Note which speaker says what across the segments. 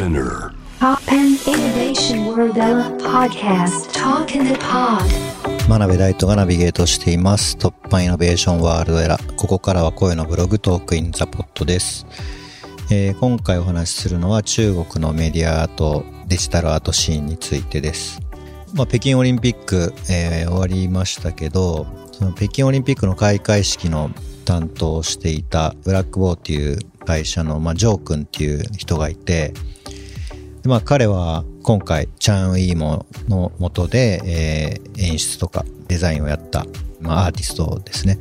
Speaker 1: Spinner
Speaker 2: Pop and Innovation World Podcast Talk in the Pod
Speaker 3: 真鍋大斗がナビゲートしています。突破イノベーションワールドエラ。ここからは声のブログトークインザポットです。えー今回お話しするのは中国のメディアアート、デジタルアートシーンについてです。まあ、北京オリンピック、えー終わりましたけど、その北京オリンピックの開会式の担当をしていたブラックボーっていう会社の、まあ、ジョー君っていう人がいて、でまあ彼は今回チャン・ウィーモの元で、えー演出とかデザインをやった、まあ、アーティストですね。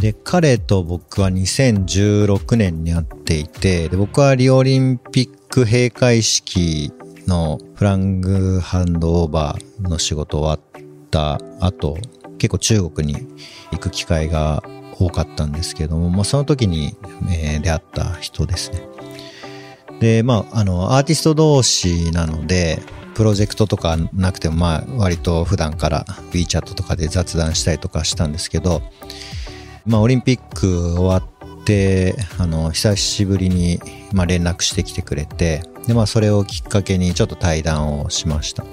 Speaker 3: で、彼と僕は2016年に会っていて、で僕はリオオリンピック閉会式のフラングハンドオーバーの仕事終わった後、結構中国に行く機会が多かったんですけども、まあ、その時に、えー出会った人ですね。で、まあ、あの、アーティスト同士なので、プロジェクトとかなくても、まあ、割と普段から WeChat とかで雑談したりとかしたんですけど、まあ、オリンピック終わって、あの、久しぶりに、まあ、連絡してきてくれて、で、まあ、それをきっかけにちょっと対談をしました。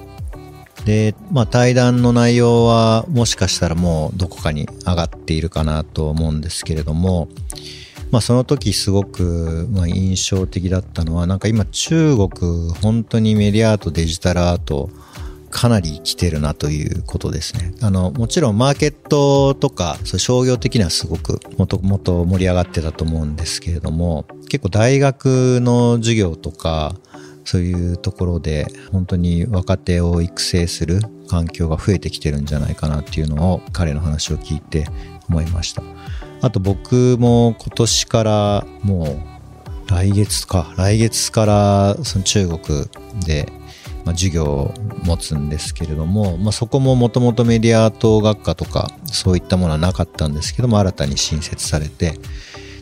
Speaker 3: で、まあ、対談の内容はもしかしたらもうどこかに上がっているかなと思うんですけれども、まあ、その時すごく、まあ、印象的だったのは、なんか今中国、本当にメディアアート、デジタルアート、かなり来てるなということですね。あの、もちろんマーケットとか、そう商業的にはすごくもともと盛り上がってたと思うんですけれども、結構大学の授業とか、そういうところで本当に若手を育成する環境が増えてきてるんじゃないかなっていうのを彼の話を聞いて思いました。あと僕も今年からもう来月か、来月からその中国で、まあ、授業を持つんですけれども、まあ、そこももともとメディアアート学科とかそういったものはなかったんですけども新たに新設されて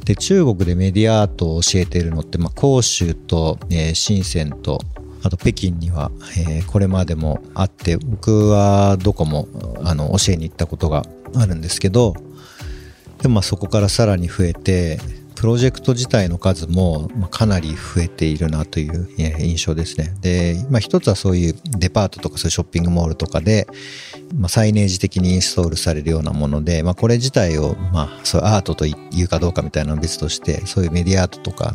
Speaker 3: で中国でメディアアートを教えているのって、まあ、広州と、えー深センとあと北京には、えーこれまでもあって僕はどこもあの教えに行ったことがあるんですけどでまあそこからさらに増えてプロジェクト自体の数もかなり増えているなという印象ですね。で、まあ一つはそういうデパートとかそういうショッピングモールとかで、まあ、サイネージ的にインストールされるようなもので、まあこれ自体をまあそうアートというかどうかみたいなのは別として、そういうメディアアートとか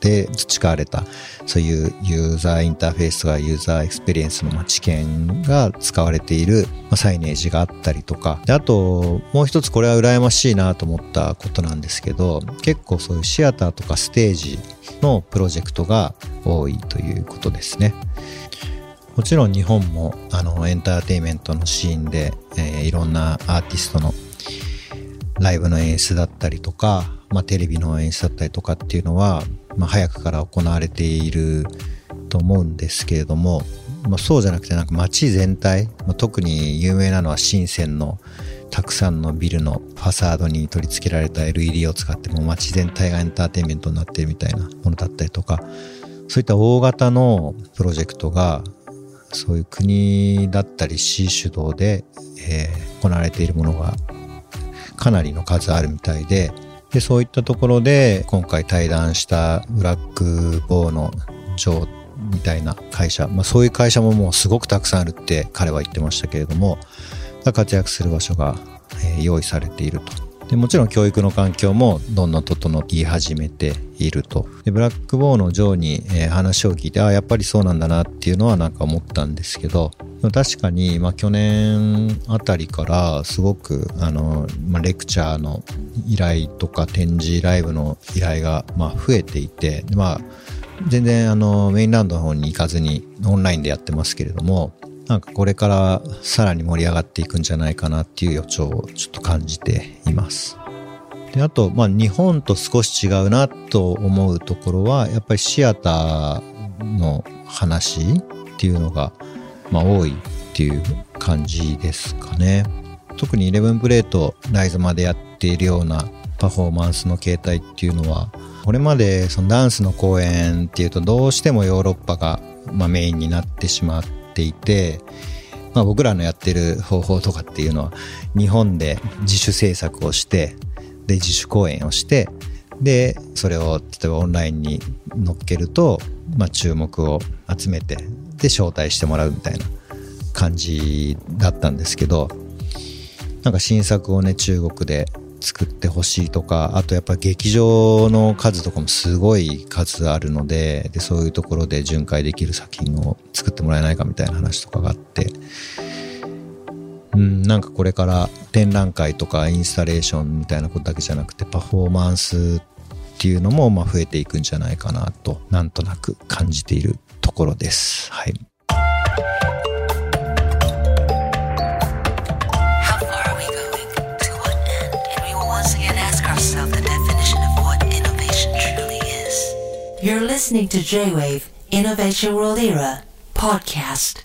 Speaker 3: で培われたそういうユーザーインターフェースとかユーザーエクスペリエンスの知見が使われているまあサイネージがあったりとかであともう一つこれは羨ましいなと思ったことなんですけど結構そういうシアターとかステージのプロジェクトが多いということですね。もちろん日本もあのエンターテインメントのシーンで、えーいろんなアーティストのライブの演出だったりとか、まあ、テレビの演出だったりとかっていうのは、まあ、早くから行われていると思うんですけれども、まあ、そうじゃなくてなんか街全体、まあ、特に有名なのは深センのたくさんのビルのファサードに取り付けられた LED を使っても街全体がエンターテインメントになっているみたいなものだったりとかそういった大型のプロジェクトがそういう国だったり市主導で、えー行われているものがかなりの数あるみたいで、で、そういったところで今回対談したブラックボーのジョーみたいな会社、まあそういう会社ももうすごくたくさんあるって彼は言ってましたけれども、活躍する場所が、用意されていると。でもちろん教育の環境もどんどん整い始めていると。でブラックボーのジョーに、話を聞いて、ああ、やっぱりそうなんだなっていうのはなんか思ったんですけど、確かに、まあ、去年あたりからすごくあの、まあ、レクチャーの依頼とか展示ライブの依頼が、まあ、増えていて、まあ、全然あのメインランドの方に行かずにオンラインでやってますけれども、なんかこれからさらに盛り上がっていくんじゃないかなっていう予兆をちょっと感じています。であと、まあ、日本と少し違うなと思うところはやっぱりシアターの話っていうのが、まあ、多いっていう感じですかね。特に11プレートライズまでやっているようなパフォーマンスの形態っていうのはこれまでそのダンスの公演っていうとどうしてもヨーロッパが、ま、メインになってしまっていて、まあ、僕らのやってる方法とかっていうのは日本で自主制作をしてで自主公演をしてで、それを例えばオンラインに乗っけると、まあ、注目を集めて、で、招待してもらうみたいな感じだったんですけど、なんか新作をね、中国で作ってほしいとか、あとやっぱ劇場の数とかもすごい数あるので、で、そういうところで巡回できる作品を作ってもらえないかみたいな話とかがあって、うん、なんかこれから展覧会とかインスタレーションみたいなことだけじゃなくてパフォーマンスっていうのもまあ増えていくんじゃないかなとなんとなく感じているところです。はい。
Speaker 1: You're listening to J-Wave Innovation World Era podcast.